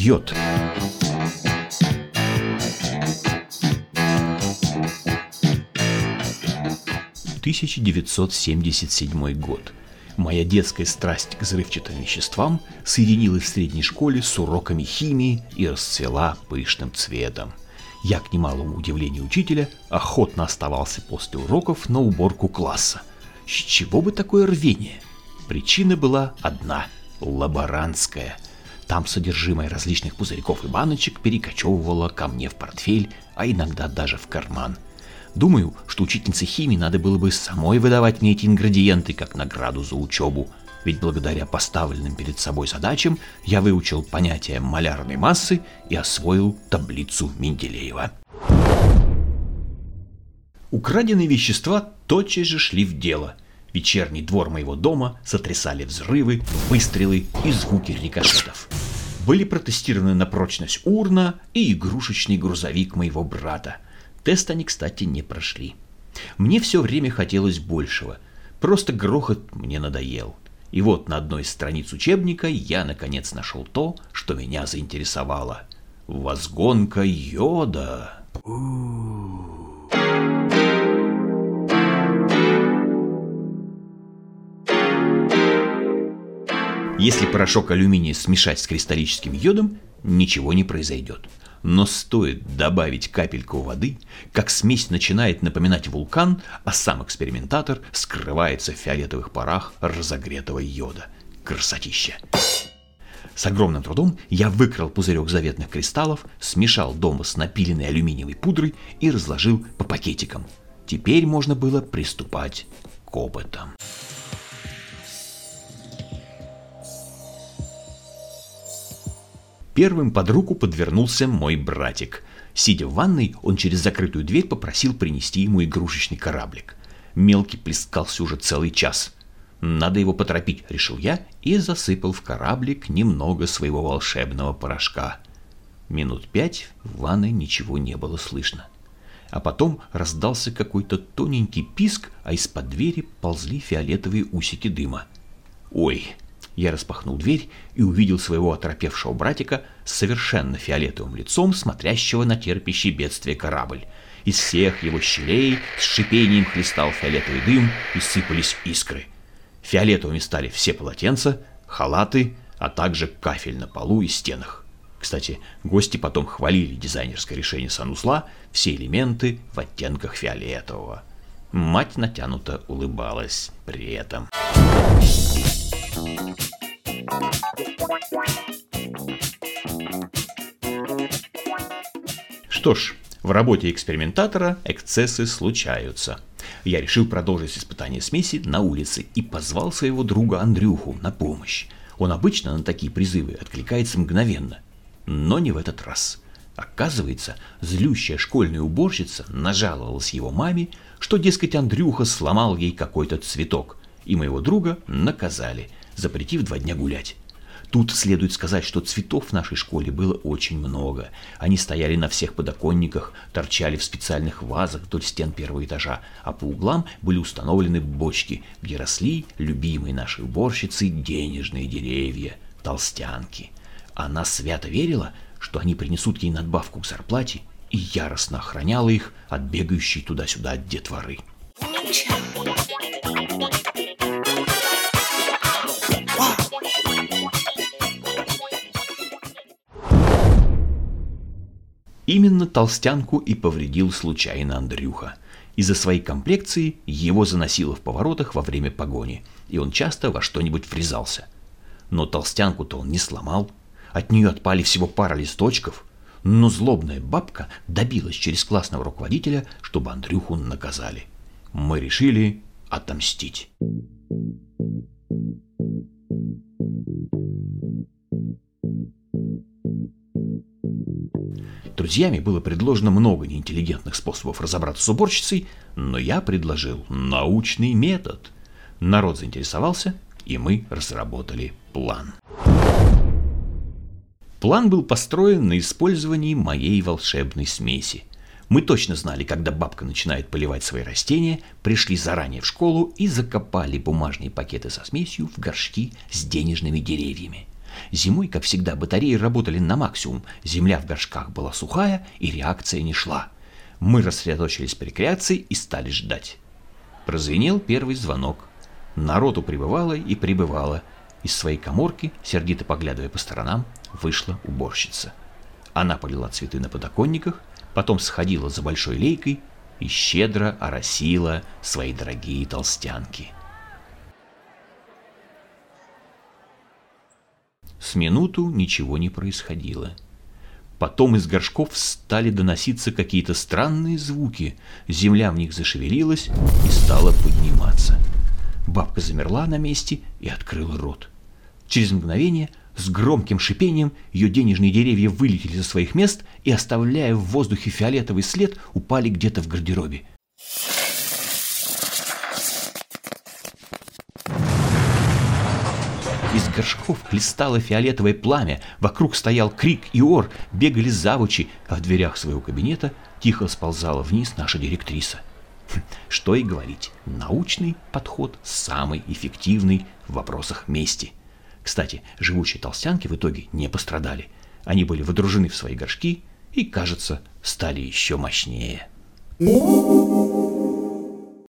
Йод. Тысяча девятьсот семьдесят седьмой год. Моя детская страсть к взрывчатым веществам соединилась в средней школе с уроками химии и расцвела пышным цветом. Я, к немалому удивлению учителя, охотно оставался после уроков на уборку класса. С чего бы такое рвение? Причина была одна – лаборантская. Там содержимое различных пузырьков и баночек перекочевывало ко мне в портфель, а иногда даже в карман – Думаю, что учительнице химии надо было бы самой выдавать мне эти ингредиенты как награду за учебу, ведь благодаря поставленным перед собой задачам я выучил понятие малярной массы и освоил таблицу Менделеева. Украденные вещества тотчас же шли в дело. Вечерний двор моего дома сотрясали взрывы, выстрелы и звуки рикошетов. Были протестированы на прочность урна и игрушечный грузовик моего брата – Тест они, кстати, не прошли. Мне все время хотелось большего. Просто грохот мне надоел. И вот на одной из страниц учебника я наконец нашел то, что меня заинтересовало. Возгонка йода. Если порошок алюминия смешать с кристаллическим йодом, ничего не произойдет. Но стоит добавить капельку воды, как смесь начинает напоминать вулкан, а сам экспериментатор скрывается в фиолетовых парах разогретого йода. Красотища! С огромным трудом я выкрал пузырек заветных кристаллов, смешал дома с напиленной алюминиевой пудрой и разложил по пакетикам. Теперь можно было приступать к опытам. Первым под руку подвернулся мой братик. Сидя в ванной, он через закрытую дверь попросил принести ему игрушечный кораблик. Мелкий плескался уже целый час. Надо его поторопить, решил я, и засыпал в кораблик немного своего волшебного порошка. Минут пять в ванной ничего не было слышно. А потом раздался какой-то тоненький писк, а из-под двери ползли фиолетовые усики дыма. «Ой, я распахнул дверь и увидел своего оторопевшего братика с совершенно фиолетовым лицом, смотрящего на терпящий бедствие корабль. Из всех его щелей с шипением хлестал фиолетовый дым и сыпались искры. Фиолетовыми стали все полотенца, халаты, а также кафель на полу и стенах. Кстати, гости потом хвалили дизайнерское решение санузла, все элементы в оттенках фиолетового. Мать натянуто улыбалась при этом. Что ж, в работе экспериментатора эксцессы случаются. Я решил продолжить испытание смеси на улице и позвал своего друга Андрюху на помощь. Он обычно на такие призывы откликается мгновенно. Но не в этот раз. Оказывается, злющая школьная уборщица нажаловалась его маме, что, дескать, Андрюха сломал ей какой-то цветок, и моего друга наказали, запретив два дня гулять. Тут следует сказать, что цветов в нашей школе было очень много. Они стояли на всех подоконниках, торчали в специальных вазах вдоль стен первого этажа, а по углам были установлены бочки, где росли любимые нашей уборщицы денежные деревья, толстянки. Она свято верила, что они принесут ей надбавку к зарплате, и яростно охраняла их от бегающей туда-сюда детворы. Именно толстянку и повредил случайно Андрюха. Из-за своей комплекции его заносило в поворотах во время погони, и он часто во что-нибудь врезался. Но толстянку-то он не сломал. От нее отпали всего пара листочков, но злобная бабка добилась через классного руководителя, чтобы Андрюху наказали. Мы решили отомстить. Друзьями было предложено много неинтеллигентных способов разобраться с уборщицей, но я предложил научный метод. Народ заинтересовался, и мы разработали план. План был построен на использовании моей волшебной смеси. Мы точно знали, когда бабка начинает поливать свои растения, пришли заранее в школу и закопали бумажные пакеты со смесью в горшки с денежными деревьями. Зимой, как всегда, батареи работали на максимум, земля в горшках была сухая и реакция не шла. Мы рассредоточились по рекреации и стали ждать. Прозвенел первый звонок. Народу прибывало и прибывало. Из своей коморки, сердито поглядывая по сторонам, вышла уборщица. Она полила цветы на подоконниках, потом сходила за большой лейкой и щедро оросила свои дорогие толстянки. С минуту ничего не происходило. Потом из горшков стали доноситься какие-то странные звуки, земля в них зашевелилась и стала подниматься. Бабка замерла на месте и открыла рот. Через мгновение с громким шипением ее денежные деревья вылетели со своих мест и, оставляя в воздухе фиолетовый след, упали где-то в гардеробе. Из горшков хлестало фиолетовое пламя, вокруг стоял крик и ор, бегали завучи, а в дверях своего кабинета тихо сползала вниз наша директриса. Хм, что и говорить, научный подход самый эффективный в вопросах мести. Кстати, живучие толстянки в итоге не пострадали. Они были водружены в свои горшки и, кажется, стали еще мощнее.